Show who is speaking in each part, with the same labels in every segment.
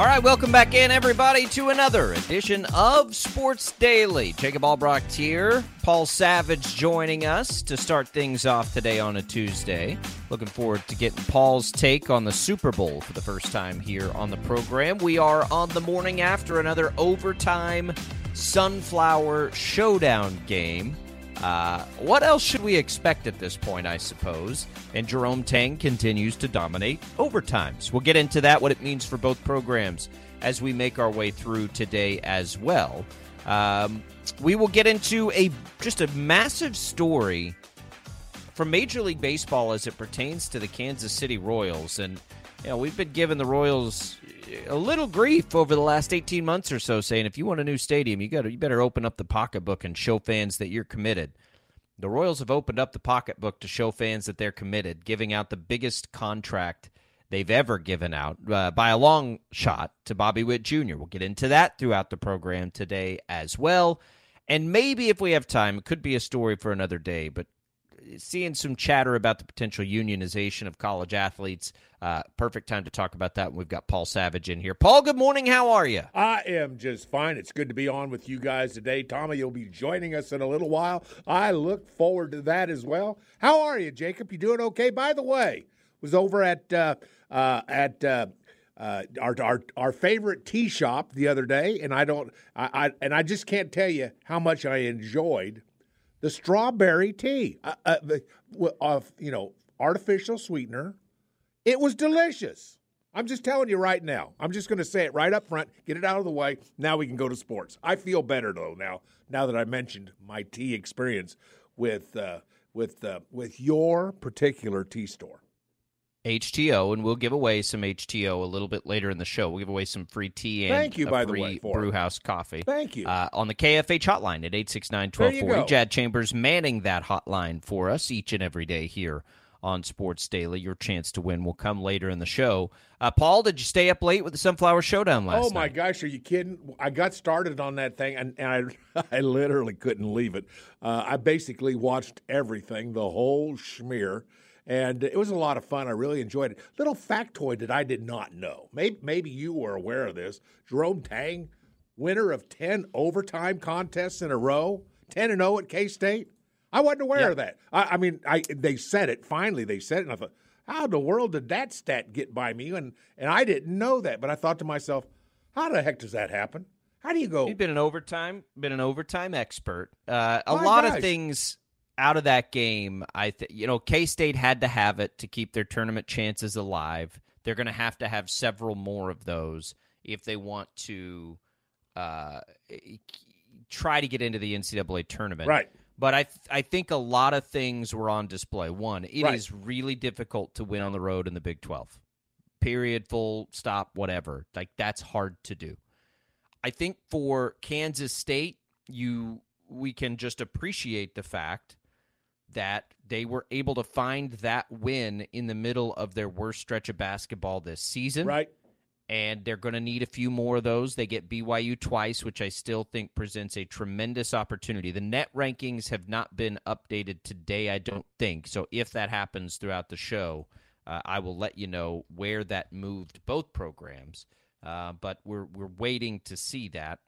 Speaker 1: All right, welcome back in, everybody, to another edition of Sports Daily. Jacob Albrecht here. Paul Savage joining us to start things off today on a Tuesday. Looking forward to getting Paul's take on the Super Bowl for the first time here on the program. We are on the morning after another overtime Sunflower Showdown game. Uh, what else should we expect at this point, I suppose? And Jerome Tang continues to dominate overtimes. We'll get into that, what it means for both programs as we make our way through today as well. Um, we will get into a just a massive story from Major League Baseball as it pertains to the Kansas City Royals. And, you know, we've been giving the Royals a little grief over the last 18 months or so saying if you want a new stadium you got you better open up the pocketbook and show fans that you're committed. The royals have opened up the pocketbook to show fans that they're committed giving out the biggest contract they've ever given out uh, by a long shot to bobby witt jr we'll get into that throughout the program today as well. And maybe if we have time it could be a story for another day but seeing some chatter about the potential unionization of college athletes. Uh, perfect time to talk about that. We've got Paul Savage in here. Paul, good morning. How are you?
Speaker 2: I am just fine. It's good to be on with you guys today. Tommy, you'll be joining us in a little while. I look forward to that as well. How are you, Jacob? You doing okay? By the way, was over at uh, uh, at uh, uh, our, our our favorite tea shop the other day, and I don't I, I and I just can't tell you how much I enjoyed the strawberry tea. Uh, uh, you know artificial sweetener, it was delicious. I'm just telling you right now. I'm just going to say it right up front. Get it out of the way. Now we can go to sports. I feel better though now. Now that I mentioned my tea experience with uh, with uh, with your particular tea store.
Speaker 1: HTeaO, and we'll give away some HTeaO a little bit later in the show. We'll give away some free tea and
Speaker 2: Thank you,
Speaker 1: a
Speaker 2: by the
Speaker 1: free
Speaker 2: way, for
Speaker 1: brew house coffee.
Speaker 2: Thank you.
Speaker 1: Uh, on the KFH hotline at 869
Speaker 2: There you
Speaker 1: 1240. Jad Chambers manning that hotline for us each and every day here on Sports Daily. Your chance to win will come later in the show. Uh, Paul, did you stay up late with the Sunflower Showdown last night?
Speaker 2: Oh my
Speaker 1: night?
Speaker 2: gosh, are you kidding? I got started on that thing, and, and I I literally couldn't leave it. Uh, I basically watched everything, the whole schmear, and it was a lot of fun. I really enjoyed it. Little factoid that I did not know. Maybe maybe you were aware of this. Jerome Tang, winner of ten overtime contests in a row, ten and zero at K State. I wasn't aware of that. I, I mean, I they said it. Finally, they said it, and I thought, how in the world did that stat get by me? And and I didn't know that, but I thought to myself, how the heck does that happen? How do you go?
Speaker 1: You've been an overtime, been an overtime expert. Uh, a
Speaker 2: My
Speaker 1: lot
Speaker 2: gosh.
Speaker 1: of things out of that game. I think you know K State had to have it to keep their tournament chances alive. They're going to have to have several more of those if they want to uh, try to get into the NCAA tournament.
Speaker 2: Right.
Speaker 1: But I th- I think a lot of things were on display. One, it is
Speaker 2: Right.
Speaker 1: really difficult to win on the road in the Big Twelve. Period. Full stop. Whatever. Like that's hard to do. I think for Kansas State, you we can just appreciate the fact that they were able to find that win in the middle of their worst stretch of basketball this season.
Speaker 2: Right.
Speaker 1: And they're going to need a few more of those. They get BYU twice, which I still think presents a tremendous opportunity. The net rankings have not been updated today, I don't think. So if that happens throughout the show, uh, I will let you know where that moved both programs. Uh, but we're we're waiting to see that.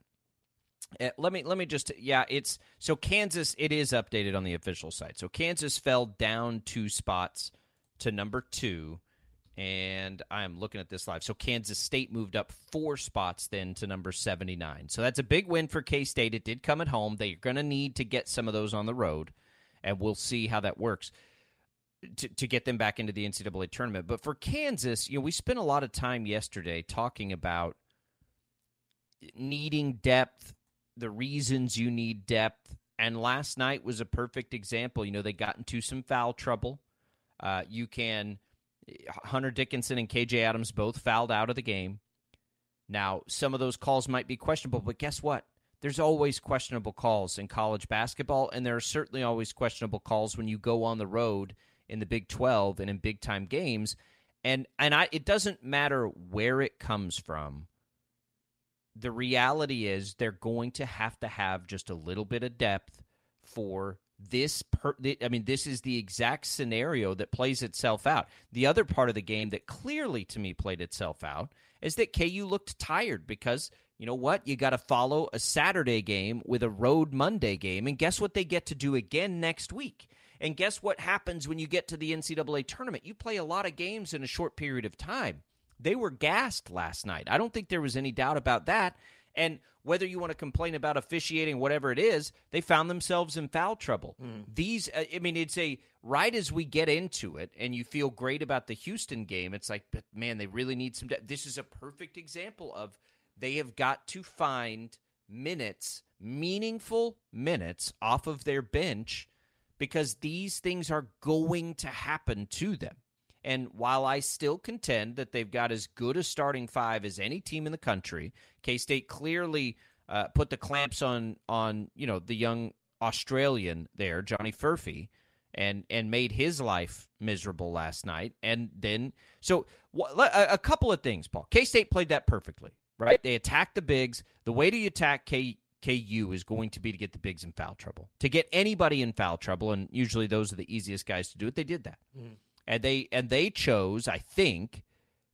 Speaker 1: Uh, let me let me just yeah it's so Kansas it is updated on the official site. So Kansas fell down two spots to number two and I'm looking at this live. So Kansas State moved up four spots then to number 79 so that's a big win for K State it did come at home. They're going to need to get some of those on the road and we'll see how that works to, to get them back into the NCAA tournament. But for Kansas you know we spent a lot of time yesterday talking about needing depth the reasons you need depth. And last night was a perfect example. You know, they got into some foul trouble. Uh, you can, Hunter Dickinson and KJ Adams both fouled out of the game. Now, some of those calls might be questionable, but guess what? There's always questionable calls in college basketball, and there are certainly always questionable calls when you go on the road in the Big 12 and in big time games. And and I it doesn't matter where it comes from the reality is they're going to have to have just a little bit of depth for this per- I mean this is the exact scenario that plays itself out. The other part of the game that clearly to me played itself out is that KU looked tired because you know what? You got to follow a Saturday game with a road Monday game and guess what they get to do again next week? And guess what happens when you get to the NCAA tournament? You play a lot of games in a short period of time. They were gassed last night. I don't think there was any doubt about that. And whether you want to complain about officiating, whatever it is, they found themselves in foul trouble. Mm. These, uh, I mean, it's a right as we get into it, and you feel great about the Houston game. It's like, but man, they really need some. De- this is a perfect example of they have got to find minutes, meaningful minutes off of their bench because these things are going to happen to them. And while I still contend that they've got as good a starting five as any team in the country, K State clearly uh, put the clamps on on you know the young Australian there, Johnny Furphy, and and made his life miserable last night. And then so a, couple of things, Paul. K State played that perfectly, right? They attacked the bigs. The way to attack K KU is going to be to get the bigs in foul trouble. To get anybody in foul trouble, and usually those are the easiest guys to do it, they did that. Mm and they and they chose, I think,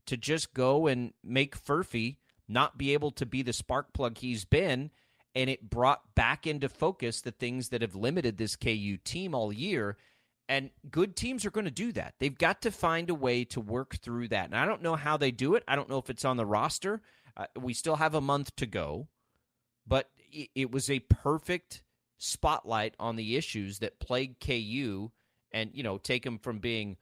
Speaker 1: to just go and make Furphy not be able to be the spark plug he's been, and it brought back into focus the things that have limited this KU team all year. And good teams are going to do that. They've got to find a way to work through that. And I don't know how they do it. I don't know if it's on the roster. Uh, we still have a month to go, but it, it was a perfect spotlight on the issues that plague KU and, you know, take them from being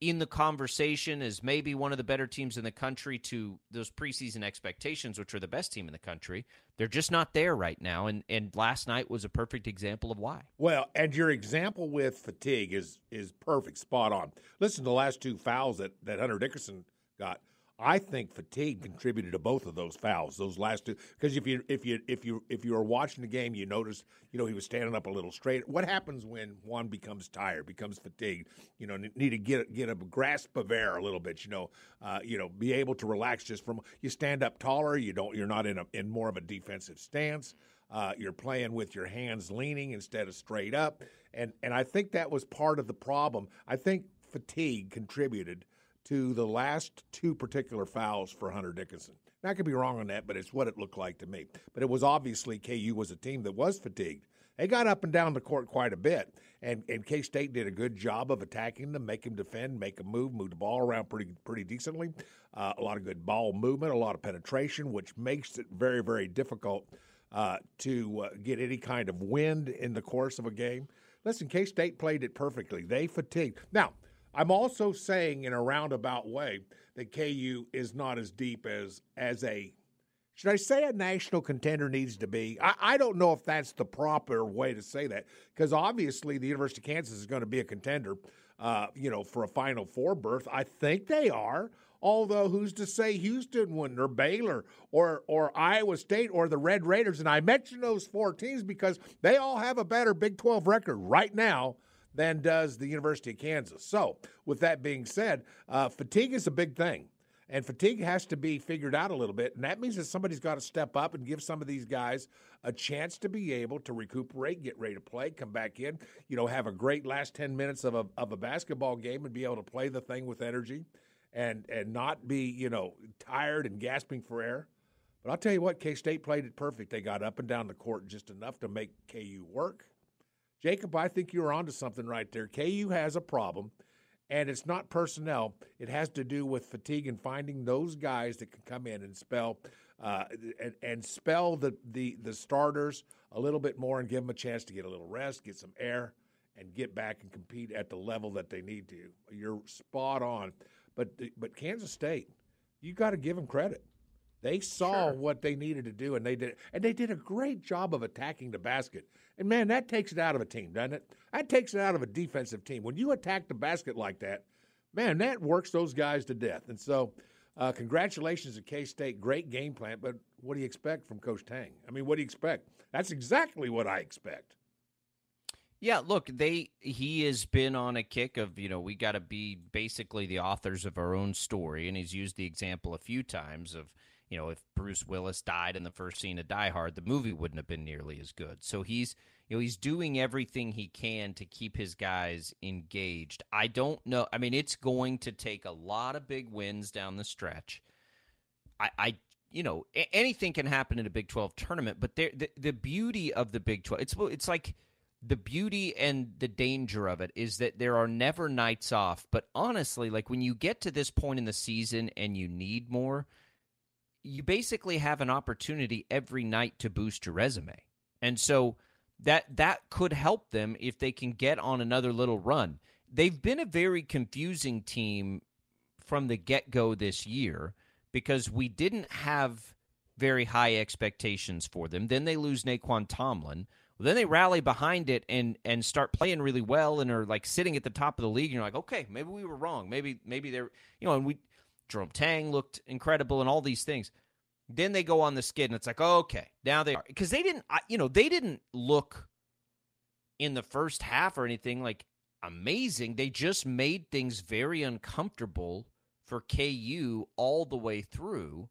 Speaker 1: in the conversation as maybe one of the better teams in the country to those preseason expectations, which are the best team in the country. They're just not there right now. And and last night was a perfect example of why.
Speaker 2: Well, and your example with fatigue is is perfect, spot on. Listen to the last two fouls that, that Hunter Dickinson got. I think fatigue contributed to both of those fouls, those last two. Because if you if you if you if you were watching the game, you noticed you know he was standing up a little straight. What happens when one becomes tired, becomes fatigued? You know, need to get get a grasp of air a little bit. You know, uh, you know, be able to relax just from you stand up taller. You don't. You're not in a in more of a defensive stance. Uh, you're playing with your hands leaning instead of straight up, and and I think that was part of the problem. I think fatigue contributed to the last two particular fouls for Hunter Dickinson. Now, I could be wrong on that, but it's what it looked like to me. But it was obviously KU was a team that was fatigued. They got up and down the court quite a bit, and, and K State did a good job of attacking them, make them defend, make them move, move the ball around pretty pretty decently. Uh, a lot of good ball movement, a lot of penetration, which makes it very very difficult uh, to uh, get any kind of wind in the course of a game. Listen, K State played it perfectly. They fatigued. Now, I'm also saying in a roundabout way that KU is not as deep as as a should I say a national contender needs to be? I, I don't know if that's the proper way to say that because obviously the University of Kansas is going to be a contender, uh, you know, for a Final Four berth. I think they are. Although who's to say Houston wouldn't, or Baylor, or or Iowa State, or the Red Raiders? And I mention those four teams because they all have a better Big 12 record right now than does the University of Kansas. So, with that being said, uh, fatigue is a big thing. And fatigue has to be figured out a little bit. And that means that somebody's got to step up and give some of these guys a chance to be able to recuperate, get ready to play, come back in, you know, have a great last 10 minutes of a, of a basketball game and be able to play the thing with energy and, and not be, you know, tired and gasping for air. But I'll tell you what, K State played it perfect. They got up and down the court just enough to make KU work. Jacob, I think you're onto something right there. KU has a problem and it's not personnel. It has to do with fatigue and finding those guys that can come in and spell uh, and, and spell the, the the starters a little bit more and give them a chance to get a little rest, get some air, and get back and compete at the level that they need to. You're spot on, but but Kansas State, you got to give them credit. They saw sure. what they needed to do, and they did, and they did a great job of attacking the basket. And man, that takes it out of a team, doesn't it? That takes it out of a defensive team. When you attack the basket like that, man, that works those guys to death. And so, uh, congratulations to K State. Great game plan. But what do you expect from Coach Tang? I mean, what do you expect? That's exactly what I expect.
Speaker 1: Yeah, look, they he has been on a kick of, you know, we got to be basically the authors of our own story and he's used the example a few times of you know, if Bruce Willis died in the first scene of Die Hard, the movie wouldn't have been nearly as good. So he's, you know, he's doing everything he can to keep his guys engaged. I don't know. I mean, it's going to take a lot of big wins down the stretch. I, I you know, anything can happen in a Big 12 tournament, but there, the, the beauty of the Big 12, it's, it's like the beauty and the danger of it is that there are never nights off. But honestly, like when you get to this point in the season and you need more – you basically have an opportunity every night to boost your resume. And so that that could help them if they can get on another little run. They've been a very confusing team from the get-go this year because we didn't have very high expectations for them. Then they lose Nae'Qwan Tomlin. Then they rally behind it and and start playing really well and are like sitting at the top of the league. And you're like, okay, maybe we were wrong. Maybe maybe they're you know, and we Jerome Tang looked incredible and all these things. Then they go on the skid and it's like, oh, okay, now they are. Because they didn't, you know, they didn't look in the first half or anything like amazing. They just made things very uncomfortable for KU all the way through.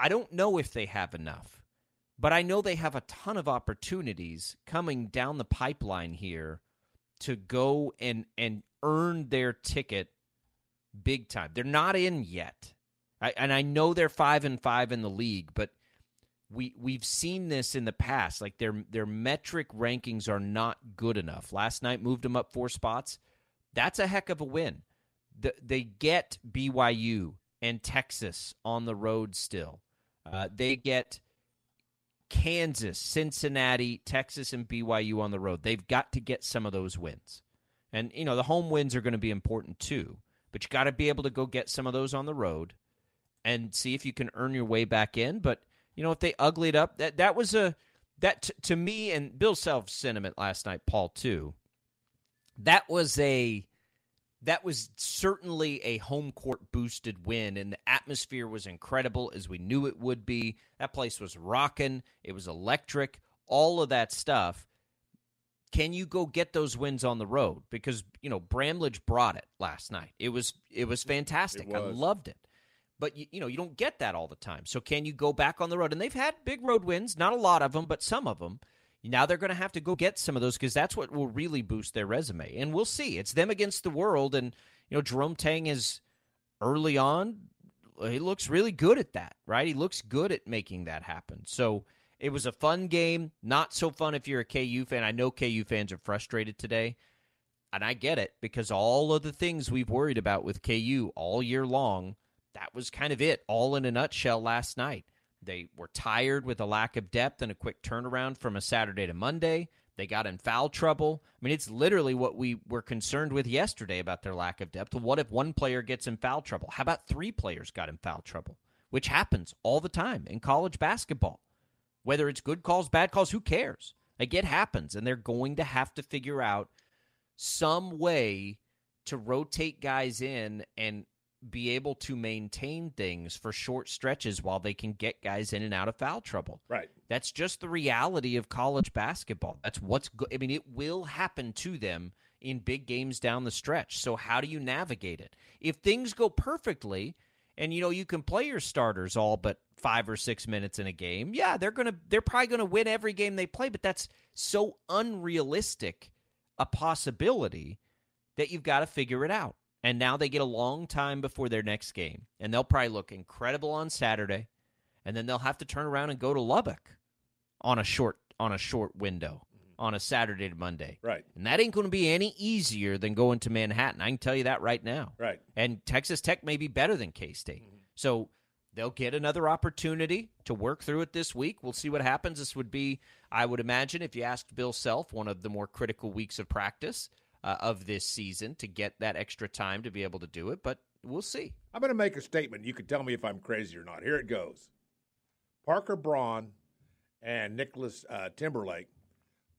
Speaker 1: I don't know if they have enough, but I know they have a ton of opportunities coming down the pipeline here to go and and earn their ticket big time. They're not in yet. I, and I know they're five and five in the league, but we we've seen this in the past. Like their their metric rankings are not good enough. Last night moved them up four spots. That's a heck of a win. The, they get BYU and Texas on the road still. Uh, they get Kansas, Cincinnati, Texas, and BYU on the road. They've got to get some of those wins. And, you know, the home wins are going to be important too. But you got to be able to go get some of those on the road and see if you can earn your way back in. But you know, if they ugly it up, that that was a that t- to me and Bill Self's sentiment last night, Paul too. That was a that was certainly a home court boosted win, and the atmosphere was incredible as we knew it would be. That place was rocking. It was electric. All of that stuff. Can you go get those wins on the road? Because you know Bramlage brought it last night. It was it was fantastic. It was. I loved it but you, you know you don't get that all the time. So can you go back on the road? And they've had big road wins, not a lot of them, but some of them. Now they're going to have to go get some of those because that's what will really boost their resume. And we'll see. It's them against the world, and you know Jerome Tang is early on. He looks really good at that, right? He looks good at making that happen. So it was a fun game. Not so fun if you're a KU fan. I know KU fans are frustrated today, and I get it because all of the things we've worried about with KU all year long that was kind of it, all in a nutshell last night. They were tired with a lack of depth and a quick turnaround from a Saturday to Monday. They got in foul trouble. I mean, it's literally what we were concerned with yesterday about their lack of depth. What if one player gets in foul trouble? How about three players got in foul trouble? Which happens all the time in college basketball. Whether it's good calls, bad calls, who cares? Like it happens, and they're going to have to figure out some way to rotate guys in and be able to maintain things for short stretches while they can get guys in and out of foul trouble.
Speaker 2: Right.
Speaker 1: That's just the reality of college basketball. That's what's good. I mean, it will happen to them in big games down the stretch. So how do you navigate it? If things go perfectly, and you know you can play your starters all but five or six minutes in a game, yeah, they're gonna they're probably gonna win every game they play. But that's so unrealistic a possibility that you've got to figure it out. And now they get a long time before their next game, and they'll probably look incredible on Saturday, and then they'll have to turn around and go to Lubbock on a short on a short window on a Saturday to Monday.
Speaker 2: Right.
Speaker 1: And that ain't going to be any easier than going to Manhattan. I can tell you that right now.
Speaker 2: Right.
Speaker 1: And Texas Tech may be better than K State. Mm-hmm. So they'll get another opportunity to work through it this week. We'll see what happens. This would be, I would imagine, if you asked Bill Self, one of the more critical weeks of practice uh, of this season to get that extra time to be able to do it. But we'll see.
Speaker 2: I'm going to make a statement. You can tell me if I'm crazy or not. Here it goes Parker Braun and Nicolas uh, Timberlake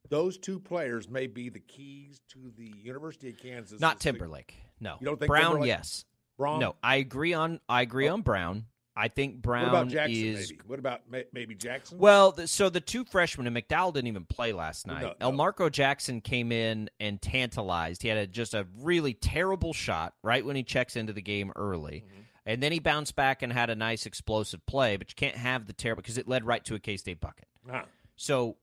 Speaker 2: those two players may be the keys to the University of Kansas.
Speaker 1: Not Timberlake. No.
Speaker 2: You don't think
Speaker 1: Braun?
Speaker 2: Timberlake?
Speaker 1: Yes.
Speaker 2: Braun?
Speaker 1: No, I agree on. I agree oh. on Braun. I think Braun
Speaker 2: what about Jackson,
Speaker 1: is.
Speaker 2: Maybe? What about maybe Jackson?
Speaker 1: Well, the, so the two freshmen and McDowell didn't even play last night.
Speaker 2: No,
Speaker 1: El. Marco Jackson came in and tantalized. He had a, just a really terrible shot right when he checks into the game early.
Speaker 2: Mm-hmm.
Speaker 1: And then he bounced back and had a nice explosive play, but you can't have the terrible because it led right to a K State bucket.
Speaker 2: Uh-huh.
Speaker 1: So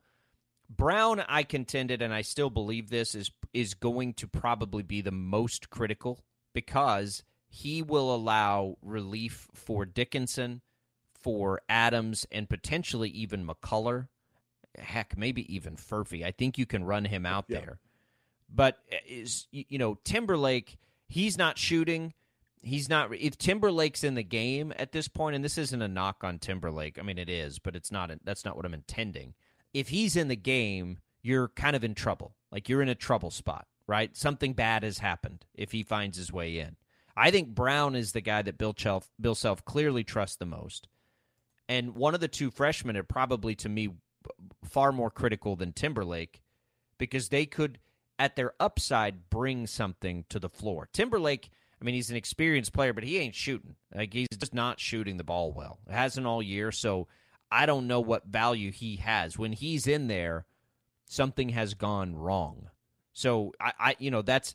Speaker 1: Braun, I contended, and I still believe this is is going to probably be the most critical because he will allow relief for Dickinson, for Adams, and potentially even McCullar. Heck, maybe even Furphy. I think you can run him out
Speaker 2: Yeah.
Speaker 1: there. But is you know Timberlake? He's not shooting. He's not. If Timberlake's in the game at this point, and this isn't a knock on Timberlake. I mean, it is, but it's not. That's not what I'm intending if he's in the game, you're kind of in trouble. Like you're in a trouble spot, right? Something bad has happened if he finds his way in. I think Braun is the guy that Bill Self, Bill Self clearly trusts the most. And one of the two freshmen are probably, to me, far more critical than Timberlake because they could, at their upside, bring something to the floor. Timberlake, I mean, he's an experienced player, but he ain't shooting. Like he's just not shooting the ball well. It hasn't all year. So I don't know what value he has. When he's in there, something has gone wrong. So I, I you know, that's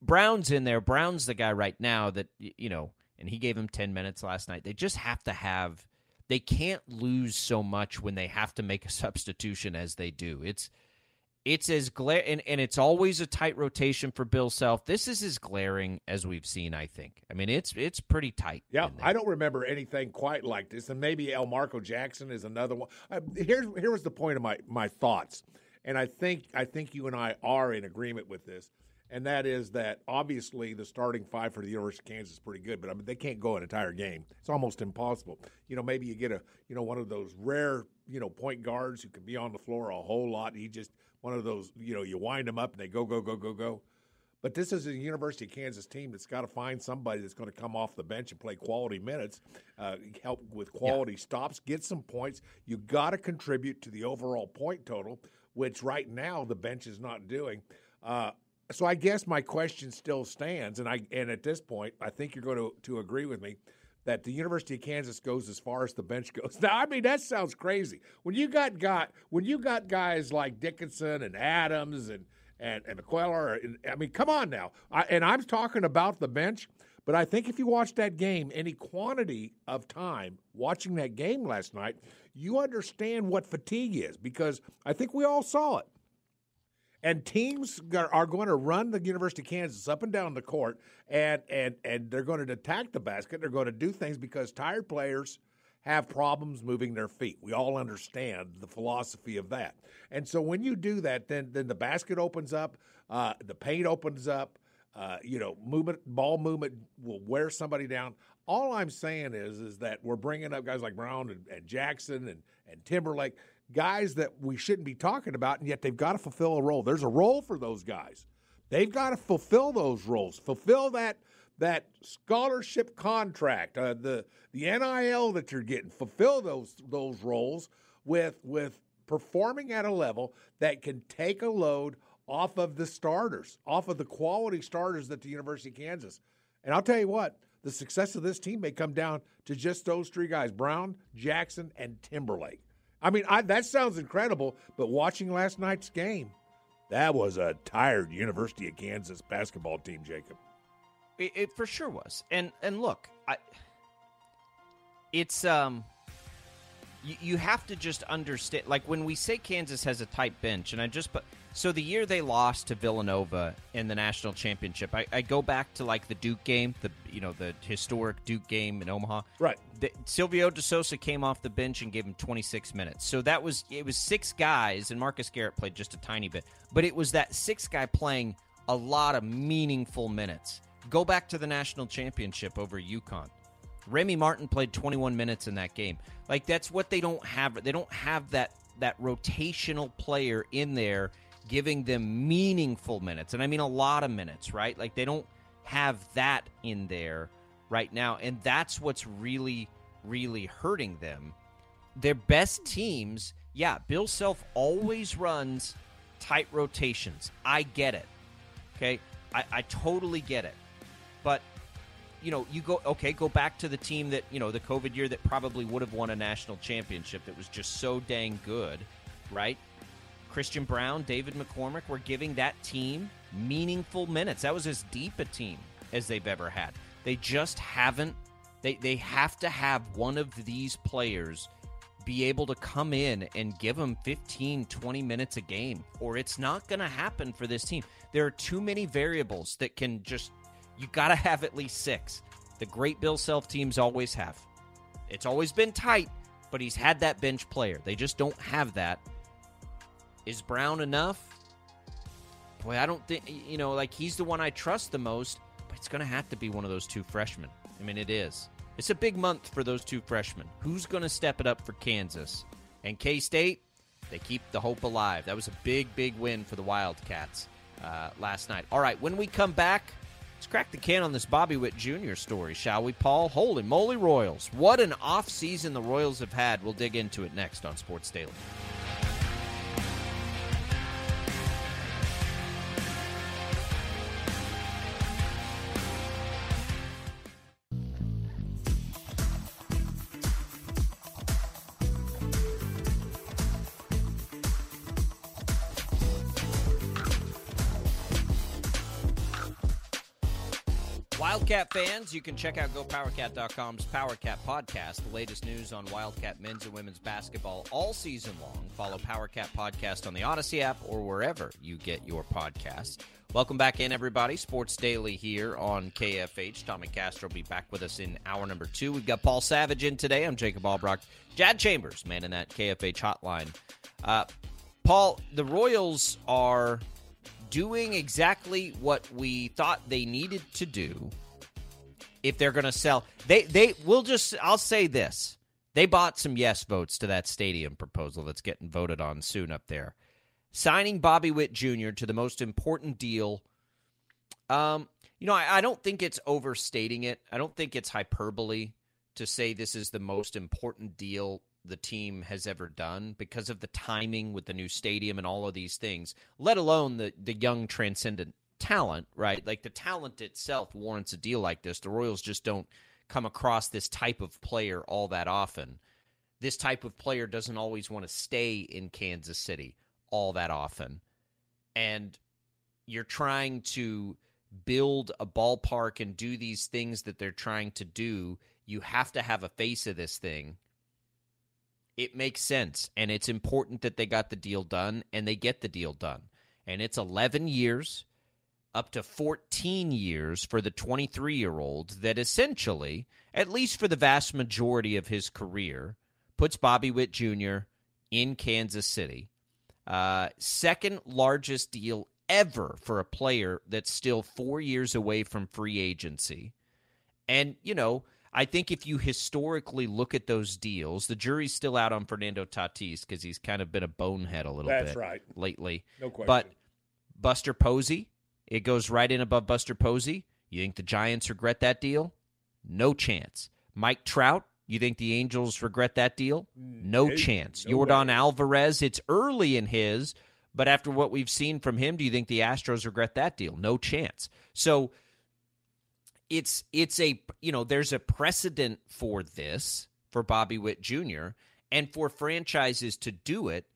Speaker 1: Braun's in there. Braun's the guy right now that you know, and he gave him ten minutes last night. They just have to have. They can't lose so much when they have to make a substitution as they do. It's it's as glare and, and it's always a tight rotation for Bill Self. This is as glaring as we've seen, I think. I mean, it's it's pretty tight.
Speaker 2: Yeah. I don't remember anything quite like this, and maybe Elmarko Jackson is another one. Uh, here's here was the point of my my thoughts, and I think I think you and I are in agreement with this, and that is that obviously the starting five for the University of Kansas is pretty good, but I mean they can't go an entire game. It's almost impossible. You know, maybe you get a you know one of those rare you know point guards who can be on the floor a whole lot. He just one of those you know you wind them up and they go go go go go. But this is a University of Kansas team that's got to find somebody that's going to come off the bench and play quality minutes, uh, help with quality stops, get some points. You got to contribute to the overall point total, which right now the bench is not doing. Uh, so I guess my question still stands, and I and at this point, I think you're going to to agree with me that the University of Kansas goes as far as the bench goes. Now, I mean that sounds crazy. When you got got when you got guys like Dickinson and Adams and and and I mean, come on now. I, and I'm talking about the bench, but I think if you watch that game any quantity of time watching that game last night, you understand what fatigue is because I think we all saw it. And teams are going to run the University of Kansas up and down the court, and and and they're going to attack the basket. They're going to do things because tired players have problems moving their feet. We all understand the philosophy of that. And so when you do that, then then the basket opens up, uh, the paint opens up. Uh, you know, movement, ball movement will wear somebody down. All I'm saying is, is that we're bringing up guys like Braun and, and Jackson and and Timberlake guys that we shouldn't be talking about, and yet they've got to fulfill a role. There's a role for those guys. They've got to fulfill those roles, fulfill that that scholarship contract, uh, the the NIL that you're getting, fulfill those those roles with with performing at a level that can take a load off of the starters, off of the quality starters at the University of Kansas. And I'll tell you what, the success of this team may come down to just those three guys: Braun, Jackson, and Timberlake. I mean, I, that sounds incredible, but watching last night's game, that was a tired University of Kansas basketball team, Jacob.
Speaker 1: It, it for sure was. And and look, I it's um you, you have to just understand like when we say Kansas has a tight bench and I just but so the year they lost to Villanova in the national championship, I, I go back to like the Duke game, the you know the historic Duke game in Omaha.
Speaker 2: Right.
Speaker 1: The, Silvio De Sousa came off the bench and gave him 26 minutes. So that was it was six guys, and Marcus Garrett played just a tiny bit, but it was that six guy playing a lot of meaningful minutes. Go back to the national championship over UConn. Remy Martin played 21 minutes in that game. Like that's what they don't have. They don't have that that rotational player in there giving them meaningful minutes. And I mean a lot of minutes, right? Like they don't have that in there right now. And that's what's really, really hurting them. Their best teams, yeah, Bill Self always runs tight rotations. I get it. Okay. I, I totally get it. But you know, you go okay, go back to the team that, you know, the COVID year that probably would have won a national championship that was just so dang good, right? Christian Braun, David McCormack were giving that team meaningful minutes. That was as deep a team as they've ever had. They just haven't they they have to have one of these players be able to come in and give them 15 20 minutes a game or it's not going to happen for this team. There are too many variables that can just you got to have at least 6. The great Bill Self teams always have. It's always been tight, but he's had that bench player. They just don't have that is Braun enough? Boy, I don't think, you know, like he's the one I trust the most, but it's going to have to be one of those two freshmen. I mean, it is. It's a big month for those two freshmen. Who's going to step it up for Kansas? And K State, they keep the hope alive. That was a big, big win for the Wildcats uh, last night. All right, when we come back, let's crack the can on this Bobby Witt Jr. story, shall we, Paul? Holy moly, Royals. What an off season the Royals have had. We'll dig into it next on Sports Daily. Wildcat fans, you can check out GoPowerCat.com's PowerCat podcast, the latest news on Wildcat men's and women's basketball all season long. Follow PowerCat Podcast on the Odyssey app or wherever you get your podcasts. Welcome back in, everybody. Sports Daily here on KFH. Tommy Castro will be back with us in hour number two. We've got Paul Savage in today. I'm Jacob Albrock. Jad Chambers, man in that KFH hotline. Uh, Paul, the Royals are doing exactly what we thought they needed to do if they're going to sell. They they will just I'll say this. They bought some yes votes to that stadium proposal that's getting voted on soon up there. Signing Bobby Witt Jr. to the most important deal. Um, you know, I, I don't think it's overstating it. I don't think it's hyperbole to say this is the most important deal the team has ever done because of the timing with the new stadium and all of these things, let alone the, the young transcendent talent, right? Like the talent itself warrants a deal like this. The Royals just don't come across this type of player all that often. This type of player doesn't always want to stay in Kansas City all that often. And you're trying to build a ballpark and do these things that they're trying to do. You have to have a face of this thing it makes sense and it's important that they got the deal done and they get the deal done. And it's 11 years up to 14 years for the 23 year old that essentially at least for the vast majority of his career puts bobby witt jr in kansas city. Uh, second largest deal ever for a player that's still four years away from free agency. And you know I think if you historically look at those deals, the jury's still out on Fernando Tatis because he's kind of been a bonehead a little
Speaker 2: That's
Speaker 1: bit
Speaker 2: right.
Speaker 1: lately.
Speaker 2: No question.
Speaker 1: But Buster Posey, it goes right in above Buster Posey. You think the Giants regret that deal? No chance. Mike Trout, you think the Angels regret that deal? No
Speaker 2: Hey,
Speaker 1: chance.
Speaker 2: no
Speaker 1: Yordan
Speaker 2: way.
Speaker 1: Alvarez, it's early in his, but after what we've seen from him, do you think the Astros regret that deal? No chance. So it's it's a you know there's a precedent for this for Bobby Witt Jr. and for franchises to do it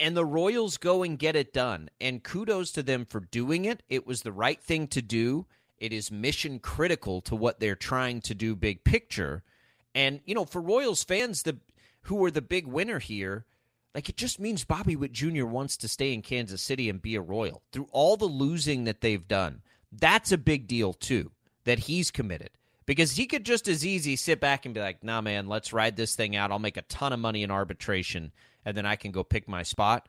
Speaker 1: and the Royals go and get it done. And kudos to them for doing it. It was the right thing to do. It is mission critical to what they're trying to do big picture. And, you know, for Royals fans, the who are the big winner here, like it just means Bobby Witt Jr. wants to stay in Kansas City and be a Royal. Through all the losing that they've done, that's a big deal too, that he's committed. Because he could just as easy sit back and be like, nah, man, let's ride this thing out. I'll make a ton of money in arbitration and then I can go pick my spot.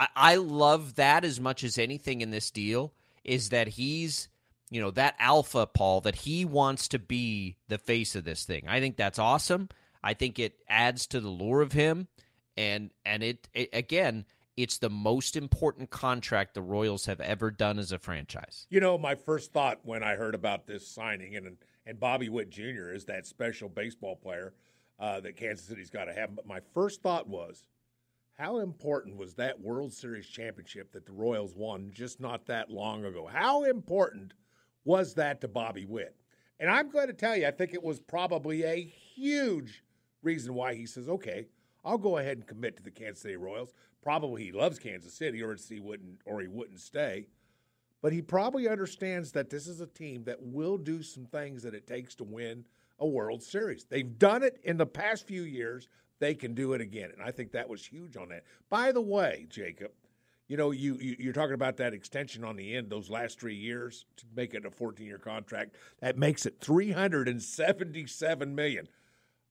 Speaker 1: I, I love that as much as anything in this deal is that he's, you know, that alpha, Paul, that he wants to be the face of this thing. I think that's awesome. I think it adds to the lure of him. And and it, it again, it's the most important contract the Royals have ever done as a franchise.
Speaker 2: You know, my first thought when I heard about this signing and and Bobby Witt Jr. is that special baseball player uh, that Kansas City's got to have. But my first thought was, how important was that World Series championship that the Royals won just not that long ago? How important was that to Bobby Witt? And I'm going to tell you, I think it was probably a huge reason why he says, okay, I'll go ahead and commit to the Kansas City Royals. Probably he loves Kansas City, or he wouldn't, or he wouldn't stay. But he probably understands that this is a team that will do some things that it takes to win a World Series. They've done it in the past few years. They can do it again, and I think that was huge on that. By the way, Jacob, you know you, you are talking about that extension on the end, those last three years to make it a 14 year contract. That makes it 377 million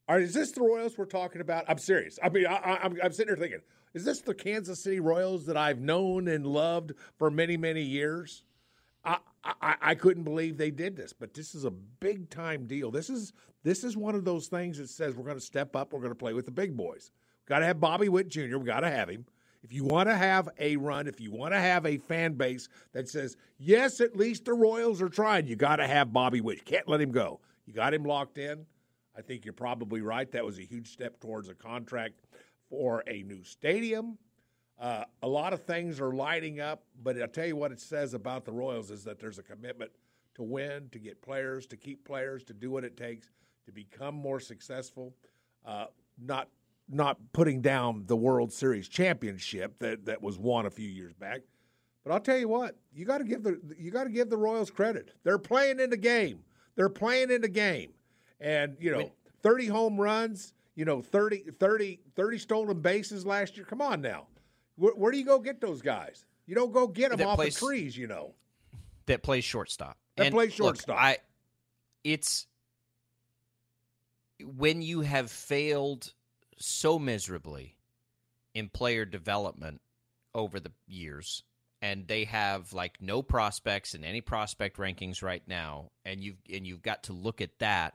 Speaker 2: all right is this the Royals we're talking about? I'm serious. I mean, I, I'm sitting here thinking, is this the Kansas City Royals that I've known and loved for many many years? I, I, I couldn't believe they did this, but this is a big time deal. This is this is one of those things that says we're going to step up. We're going to play with the big boys. We've got to have Bobby Witt Jr. We got to have him. If you want to have a run, if you want to have a fan base that says yes, at least the Royals are trying, you got to have Bobby Witt. You can't let him go. You got him locked in. I think you're probably right. That was a huge step towards a contract for a new stadium. Uh, a lot of things are lighting up, but I'll tell you what it says about the Royals is that there's a commitment to win, to get players, to keep players, to do what it takes to become more successful. Uh, not not putting down the World Series championship that, that was won a few years back. But I'll tell you what, you got to give the you got to give the Royals credit. They're playing in the game. They're playing in the game. And, you know, 30 home runs, you know, 30 30 30 stolen bases last year. Come on now. Where, where do you go get those guys? You don't go get them that off plays, the trees, you know.
Speaker 1: That plays shortstop.
Speaker 2: That and plays shortstop.
Speaker 1: Look, I it's when you have failed so miserably in player development over the years and they have like no prospects in any prospect rankings right now and you've and you've got to look at that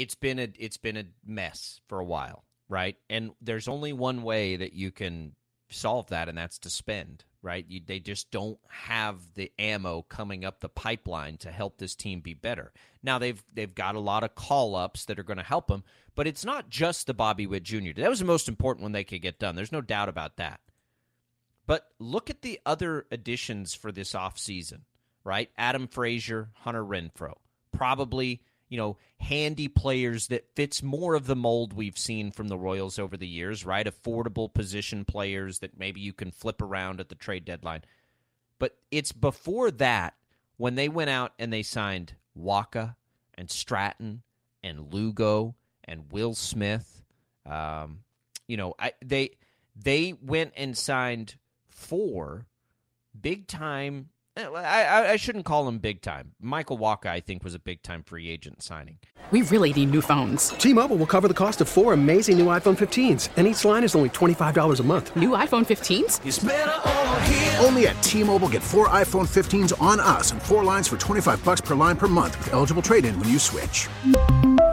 Speaker 1: it's been a it's been a mess for a while right? And there's only one way that you can solve that, and that's to spend, right? You, they just don't have the ammo coming up the pipeline to help this team be better. Now they've they've got a lot of call ups that are going to help them, but it's not just the Bobby Witt Jr. That was the most important one they could get done. There's no doubt about that. But look at the other additions for this offseason, right? Adam Frazier, Hunter Renfroe, Probably you know, handy players that fits more of the mold we've seen from the Royals over the years, right? Affordable position players that maybe you can flip around at the trade deadline. But it's before that when they went out and they signed Wacha and Stratton and Lugo and Will Smith. Um, you know, I, they they went and signed four big time I, I shouldn't call him big time. Michael Wacha, I think, was a big time free agent signing.
Speaker 3: We really need new phones.
Speaker 4: T Mobile will cover the cost of four amazing new iPhone 15s, and each line is only $25 a month.
Speaker 3: New iPhone 15s?
Speaker 5: Only at T Mobile get four iPhone 15s on us and four lines for 25 bucks per line per month with eligible trade in when you switch.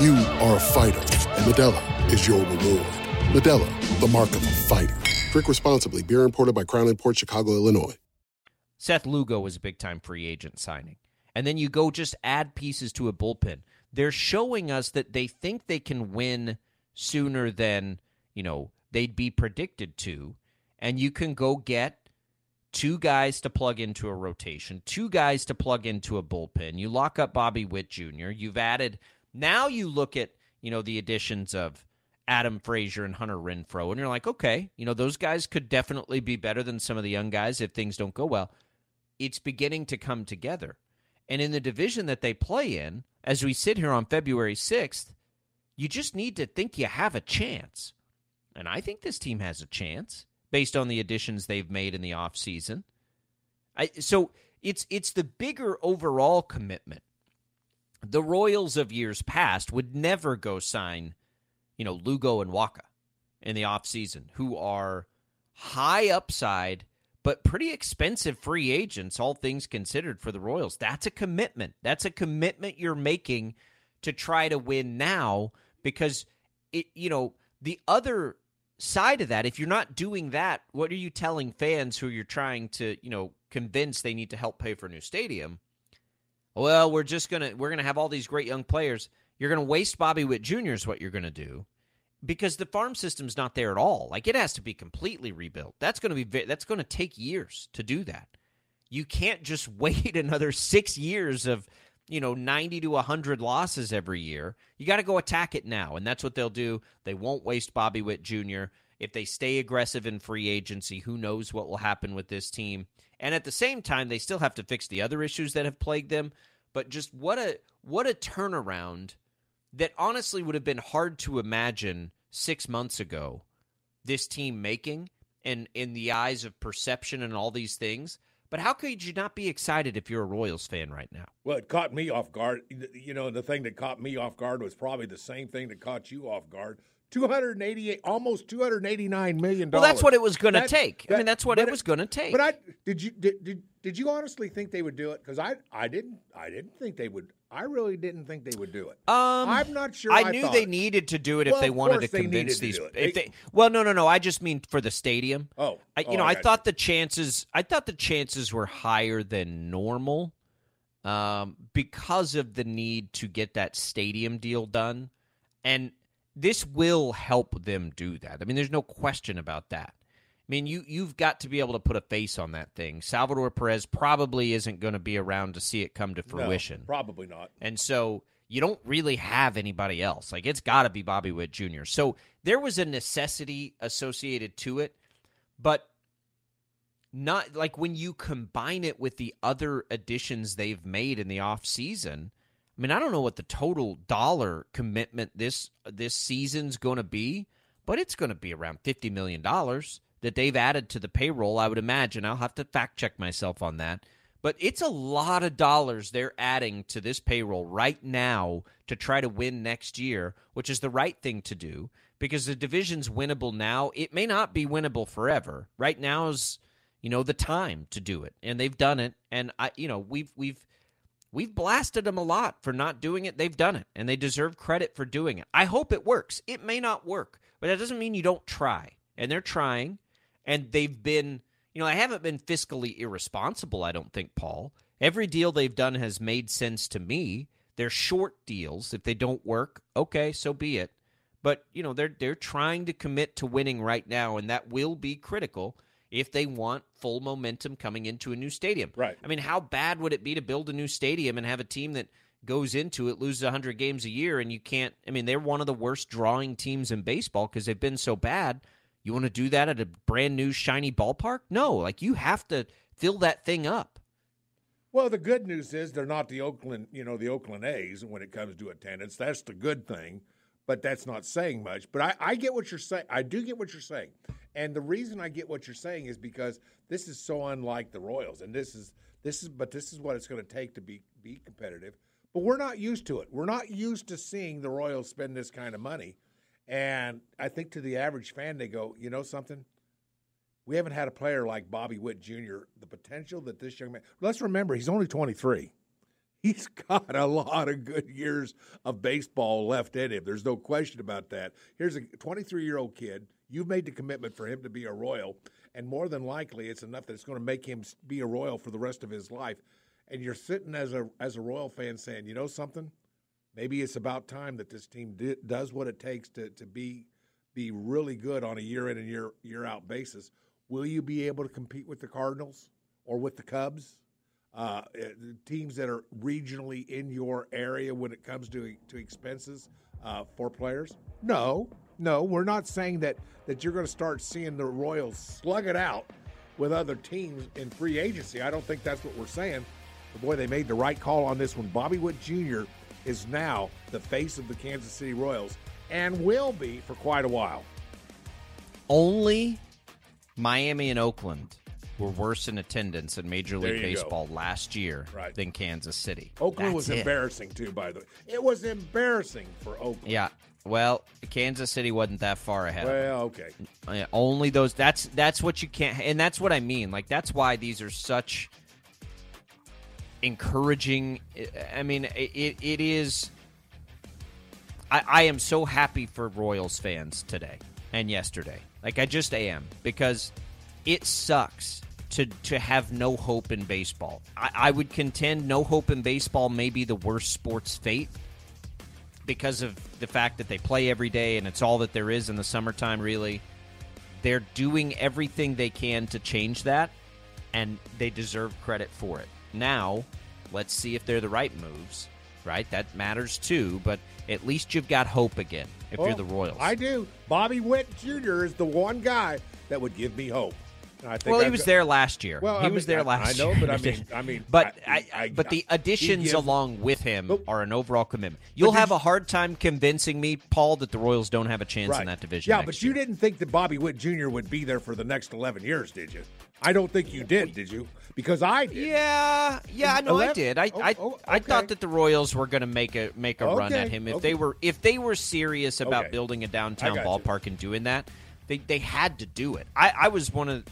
Speaker 6: You are a fighter, and Modelo is your reward. Modelo, the mark of a fighter. Drink responsibly. Beer imported by Crown Port Chicago, Illinois.
Speaker 1: Seth Lugo was a big time free agent signing. And then you go just add pieces to a bullpen. They're showing us that they think they can win sooner than, you know, they'd be predicted to. And you can go get two guys to plug into a rotation, two guys to plug into a bullpen. You lock up Bobby Witt Jr. You've added now you look at, you know, the additions of Adam Frazier and Hunter Renfroe, and you're like, okay, you know, those guys could definitely be better than some of the young guys if things don't go well. It's beginning to come together. And in the division that they play in, as we sit here on February 6th, you just need to think you have a chance. And I think this team has a chance based on the additions they've made in the offseason. I so it's it's the bigger overall commitment the Royals of years past would never go sign, you know, Lugo and Wacha in the offseason, who are high upside but pretty expensive free agents, all things considered, for the Royals. That's a commitment. That's a commitment you're making to try to win now because it, you know, the other side of that, if you're not doing that, what are you telling fans who you're trying to, you know, convince they need to help pay for a new stadium? Well, we're just gonna we're gonna have all these great young players. You're gonna waste Bobby Witt Jr. is what you're gonna do, because the farm system's not there at all. Like it has to be completely rebuilt. That's gonna be that's gonna take years to do that. You can't just wait another six years of you know 90 to 100 losses every year. You got to go attack it now, and that's what they'll do. They won't waste Bobby Witt Jr. If they stay aggressive in free agency, who knows what will happen with this team? And at the same time, they still have to fix the other issues that have plagued them. But just what a what a turnaround that honestly would have been hard to imagine six months ago. This team making and in the eyes of perception and all these things. But how could you not be excited if you're a Royals fan right now?
Speaker 2: Well, it caught me off guard. You know, the thing that caught me off guard was probably the same thing that caught you off guard 288 almost 289 million
Speaker 1: dollars. Well, that's what it was going to take. That, I mean, that's what it was going to take.
Speaker 2: But I did you did, did did you honestly think they would do it? Cuz I I didn't I didn't think they would I really didn't think they would do it.
Speaker 1: Um,
Speaker 2: I'm not sure.
Speaker 1: I,
Speaker 2: I
Speaker 1: knew they needed to do it well, if they wanted to convince these. To if they, well, no, no, no. I just mean for the stadium.
Speaker 2: Oh,
Speaker 1: I, you
Speaker 2: oh,
Speaker 1: know,
Speaker 2: I,
Speaker 1: I thought you. the chances. I thought the chances were higher than normal, um, because of the need to get that stadium deal done, and this will help them do that. I mean, there's no question about that. I mean, you you've got to be able to put a face on that thing. Salvador Perez probably isn't going to be around to see it come to fruition.
Speaker 2: No, probably not.
Speaker 1: And so you don't really have anybody else. Like it's got to be Bobby Witt Jr. So there was a necessity associated to it, but not like when you combine it with the other additions they've made in the off season – I mean, I don't know what the total dollar commitment this this season's going to be, but it's going to be around fifty million dollars that they've added to the payroll. I would imagine. I'll have to fact check myself on that, but it's a lot of dollars they're adding to this payroll right now to try to win next year, which is the right thing to do because the division's winnable now. It may not be winnable forever. Right now is you know the time to do it, and they've done it. And I, you know, we've we've We've blasted them a lot for not doing it. They've done it, and they deserve credit for doing it. I hope it works. It may not work, but that doesn't mean you don't try. And they're trying, and they've been, you know, I haven't been fiscally irresponsible, I don't think, Paul. Every deal they've done has made sense to me. They're short deals. If they don't work, okay, so be it. But you know they're they're trying to commit to winning right now, and that will be critical if they want full momentum coming into a new stadium.
Speaker 2: Right.
Speaker 1: I mean, how bad would it be to build a new stadium and have a team that goes into it loses 100 games a year and you can't I mean, they're one of the worst drawing teams in baseball because they've been so bad. You want to do that at a brand new shiny ballpark? No, like you have to fill that thing up.
Speaker 2: Well, the good news is they're not the Oakland, you know, the Oakland A's when it comes to attendance. That's the good thing, but that's not saying much. But I, I get what you're saying. I do get what you're saying. And the reason I get what you're saying is because this is so unlike the Royals, and this is this is but this is what it's going to take to be be competitive. But we're not used to it. We're not used to seeing the Royals spend this kind of money. And I think to the average fan, they go, you know something? We haven't had a player like Bobby Witt Jr. The potential that this young man. Let's remember, he's only 23. He's got a lot of good years of baseball left in him. There's no question about that. Here's a 23 year old kid. You've made the commitment for him to be a Royal, and more than likely, it's enough that it's going to make him be a Royal for the rest of his life. And you're sitting as a as a Royal fan saying, you know something? Maybe it's about time that this team does what it takes to to be be really good on a year in and year year out basis. Will you be able to compete with the Cardinals or with the Cubs? Uh, teams that are regionally in your area when it comes to to expenses uh, for players? No, no, we're not saying that that you're going to start seeing the Royals slug it out with other teams in free agency. I don't think that's what we're saying. But boy, they made the right call on this one. Bobby Witt Jr. is now the face of the Kansas City Royals and will be for quite a while.
Speaker 1: Only Miami and Oakland were worse in attendance in Major League Baseball
Speaker 2: go.
Speaker 1: last year
Speaker 2: right.
Speaker 1: than Kansas City.
Speaker 2: Oakland
Speaker 1: That's
Speaker 2: was
Speaker 1: it.
Speaker 2: embarrassing too, by the way. It was embarrassing for Oakland.
Speaker 1: Yeah. Well, Kansas City wasn't that far ahead.
Speaker 2: Well, okay.
Speaker 1: Only those. That's that's what you can't, and that's what I mean. Like that's why these are such encouraging. I mean, it it is. I, I am so happy for Royals fans today and yesterday. Like I just am because it sucks to to have no hope in baseball. I, I would contend no hope in baseball may be the worst sports fate because of the fact that they play every day and it's all that there is in the summertime, really. They're doing everything they can to change that, and they deserve credit for it. Now, let's see if they're the right moves, right? That matters too, but at least you've got hope again if
Speaker 2: Well,
Speaker 1: you're oh, the Royals.
Speaker 2: I do. Bobby Witt Jr. is the one guy that would give me hope. And I think
Speaker 1: well, he
Speaker 2: I've
Speaker 1: was
Speaker 2: got-
Speaker 1: there last year.
Speaker 2: Well,
Speaker 1: he
Speaker 2: I
Speaker 1: was
Speaker 2: mean,
Speaker 1: there
Speaker 2: I-
Speaker 1: last
Speaker 2: I know,
Speaker 1: year.
Speaker 2: but I mean- I mean,
Speaker 1: but
Speaker 2: I-
Speaker 1: I, but the additions
Speaker 2: gives-
Speaker 1: along with him
Speaker 2: But-
Speaker 1: are an overall commitment. You'll have
Speaker 2: you-
Speaker 1: a hard time convincing me, Paul, that the Royals don't have a chance in that division.
Speaker 2: Yeah, but
Speaker 1: year.
Speaker 2: you didn't think that Bobby Witt Jr. would be there for the next 11 years, did you? I don't think you did, did you? Because I did.
Speaker 1: Yeah, yeah, I know I did. I
Speaker 2: Oh,
Speaker 1: I,
Speaker 2: oh,
Speaker 1: I thought that the Royals were going to make a make a run at him if
Speaker 2: okay.
Speaker 1: they were if they were serious about
Speaker 2: Okay.
Speaker 1: building a downtown
Speaker 2: got you.
Speaker 1: ballpark and doing that. They they had to do it. I I was one of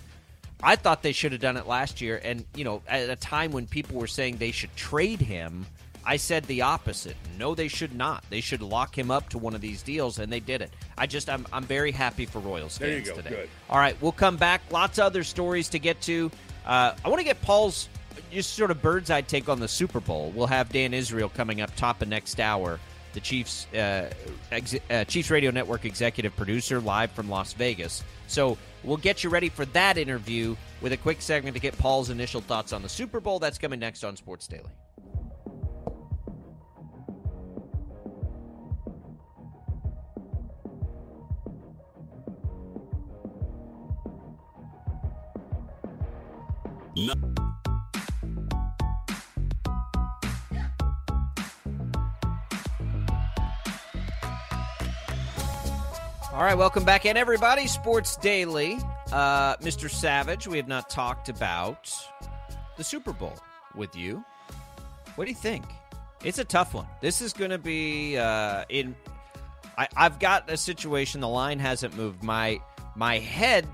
Speaker 1: I thought they should have done it last year and you know at a time when people were saying they should trade him, I said the opposite. No, they should not. They should lock him up to one of these deals and they did it. I just I'm I'm very happy for Royals fans today.
Speaker 2: Good.
Speaker 1: All right, we'll come back. Lots of other stories to get to. Uh, I want to get Paul's just sort of bird's eye take on the Super Bowl. We'll have Dan Israel coming up top of next hour, the Chiefs uh, ex- uh, Chiefs Radio Network executive producer, live from Las Vegas. So we'll get you ready for that interview with a quick segment to get Paul's initial thoughts on the Super Bowl. That's coming next on Sports Daily. All right, welcome back in, everybody. Sports Daily. Uh, Mr. Savage, we have not talked about the Super Bowl with you. What do you think? It's a tough one. This is going to be uh, in. I, I've got a situation. The line hasn't moved. My my head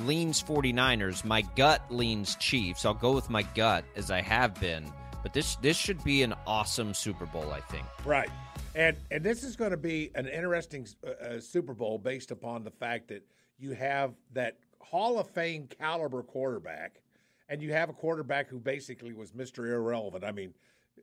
Speaker 1: leans 49ers. My gut leans Chiefs. I'll go with my gut as I have been. But this this should be an awesome Super Bowl. I think.
Speaker 2: Right. And and this is going to be an interesting uh, uh, Super Bowl based upon the fact that you have that Hall of Fame caliber quarterback, and you have a quarterback who basically was Mr. Irrelevant. I mean,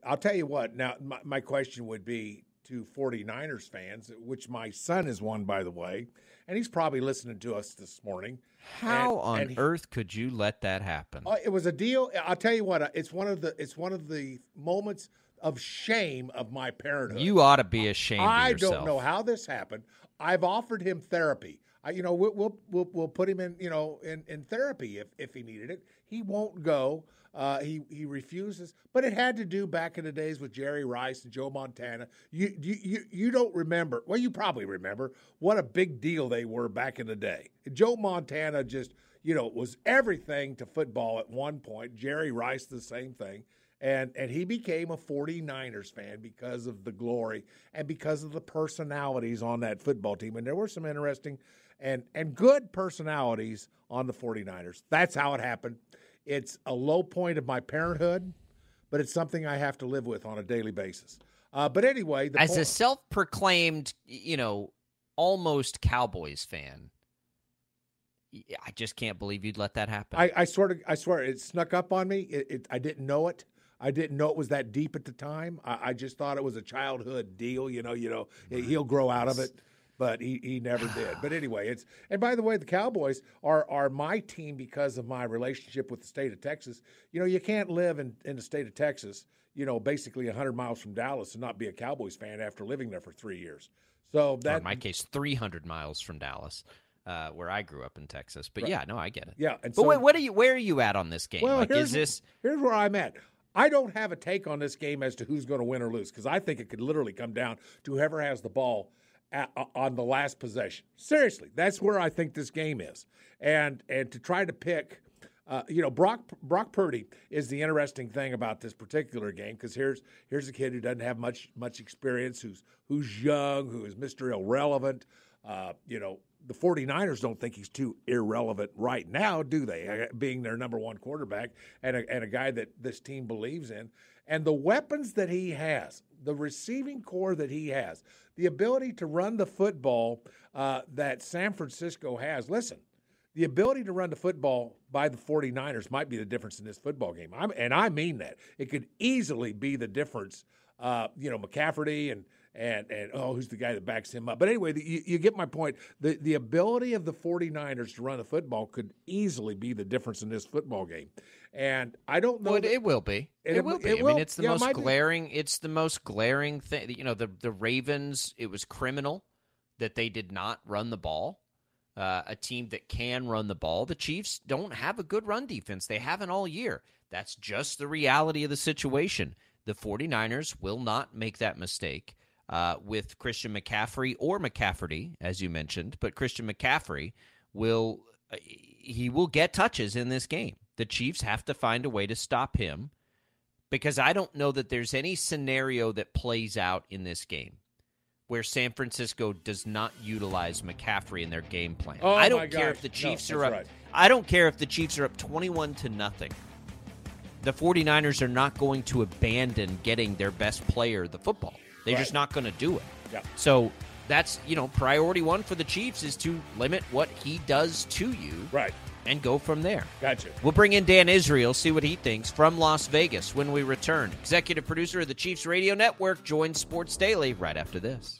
Speaker 2: I'll tell you what. Now, my, my question would be to 49ers fans, which my son is one, by the way, and he's probably listening to us this morning.
Speaker 1: How
Speaker 2: And-
Speaker 1: on
Speaker 2: and he-
Speaker 1: earth could you let that happen?
Speaker 2: Uh, it was a deal. I'll tell you what. uh, It's one of the. It's one of the moments of shame of my parenthood.
Speaker 1: You ought to be ashamed
Speaker 2: I
Speaker 1: of yourself.
Speaker 2: don't know how this happened. I've offered him therapy. I, you know, we'll, we'll we'll we'll put him in you know in, in therapy if if he needed it. He won't go. Uh, he he refuses. But it had to do back in the days with Jerry Rice and Joe Montana. You you you, you don't remember? Well, you probably remember what a big deal they were back in the day. Joe Montana just you know was everything to football at one point. Jerry Rice the same thing and and he became a 49ers fan because of the glory and because of the personalities on that football team and there were some interesting and and good personalities on the 49ers that's how it happened it's a low point of my parenthood but it's something i have to live with on a daily basis uh, but anyway the
Speaker 1: As a self-proclaimed, you know, almost Cowboys fan, I just can't believe you'd let that happen.
Speaker 2: I, I sort of, I swear, it snuck up on me. It, it, I didn't know it. I didn't know it was that deep at the time. I, I just thought it was a childhood deal. You know, you know, he'll grow out of it, but he, he never did. But anyway, it's and by the way, the Cowboys are are my team because of my relationship with the state of Texas. You know, you can't live in in the state of Texas. You know, basically hundred miles from Dallas and not be a Cowboys fan after living there for three years. So
Speaker 1: or
Speaker 2: that
Speaker 1: in my case, 300 miles from Dallas, uh, where I grew up in Texas. But
Speaker 2: Right.
Speaker 1: yeah, no, I get it.
Speaker 2: Yeah, and
Speaker 1: but
Speaker 2: so-
Speaker 1: wait, what are you? Where are you at on this game?
Speaker 2: Well,
Speaker 1: like,
Speaker 2: here's,
Speaker 1: is this?
Speaker 2: here's where I'm at. I don't have a take on this game as to who's going to win or lose because I think it could literally come down to whoever has the ball at, on the last possession. Seriously, that's where I think this game is. And and to try to pick, uh, you know, Brock Brock Purdy is the interesting thing about this particular game because here's here's a kid who doesn't have much much experience, who's who's young, who is Mr. Irrelevant. Uh, you know, the 49ers don't think he's too irrelevant right now, do they? Being their number one quarterback and a, and a guy that this team believes in. And the weapons that he has, the receiving corps that he has, the ability to run the football uh, that San Francisco has. Listen, the ability to run the football by the 49ers might be the difference in this football game. I'm, and I mean that. It could easily be the difference. Uh, you know, McCafferty and and and oh, who's the guy that backs him up? But anyway, the, you, you get my point. The the ability of the 49ers to run the football could easily be the difference in this football game. And I don't know.
Speaker 1: Well, it,
Speaker 2: that-
Speaker 1: it will be.
Speaker 2: And
Speaker 1: It, will be.
Speaker 2: it
Speaker 1: I
Speaker 2: will-
Speaker 1: mean, it's the
Speaker 2: yeah, it
Speaker 1: most
Speaker 2: might be.
Speaker 1: glaring. It's the most glaring thing. You know, the the Ravens. It was criminal that they did not run the ball. Uh, a team that can run the ball. The Chiefs don't have a good run defense. They haven't all year. That's just the reality of the situation. The 49ers will not make that mistake uh, with Christian McCaffrey or McCafferty, as you mentioned, but Christian McCaffrey will uh, he will get touches in this game. The Chiefs have to find a way to stop him because I don't know that there's any scenario that plays out in this game where San Francisco does not utilize McCaffrey in their game plan.
Speaker 2: Oh,
Speaker 1: I don't care
Speaker 2: gosh.
Speaker 1: if the Chiefs
Speaker 2: that's
Speaker 1: are up
Speaker 2: right.
Speaker 1: I don't care if the Chiefs are up 21 to nothing. The 49ers are not going to abandon getting their best player the football. They're
Speaker 2: Right.
Speaker 1: just not going to do it.
Speaker 2: Yeah.
Speaker 1: So that's, you know, priority 1 for the Chiefs is to limit what he does to you
Speaker 2: right
Speaker 1: and go from there.
Speaker 2: Gotcha.
Speaker 1: We'll bring in Dan Israel, see what he thinks from Las Vegas when we return. Executive producer of the Chiefs Radio Network joins Sports Daily right after this.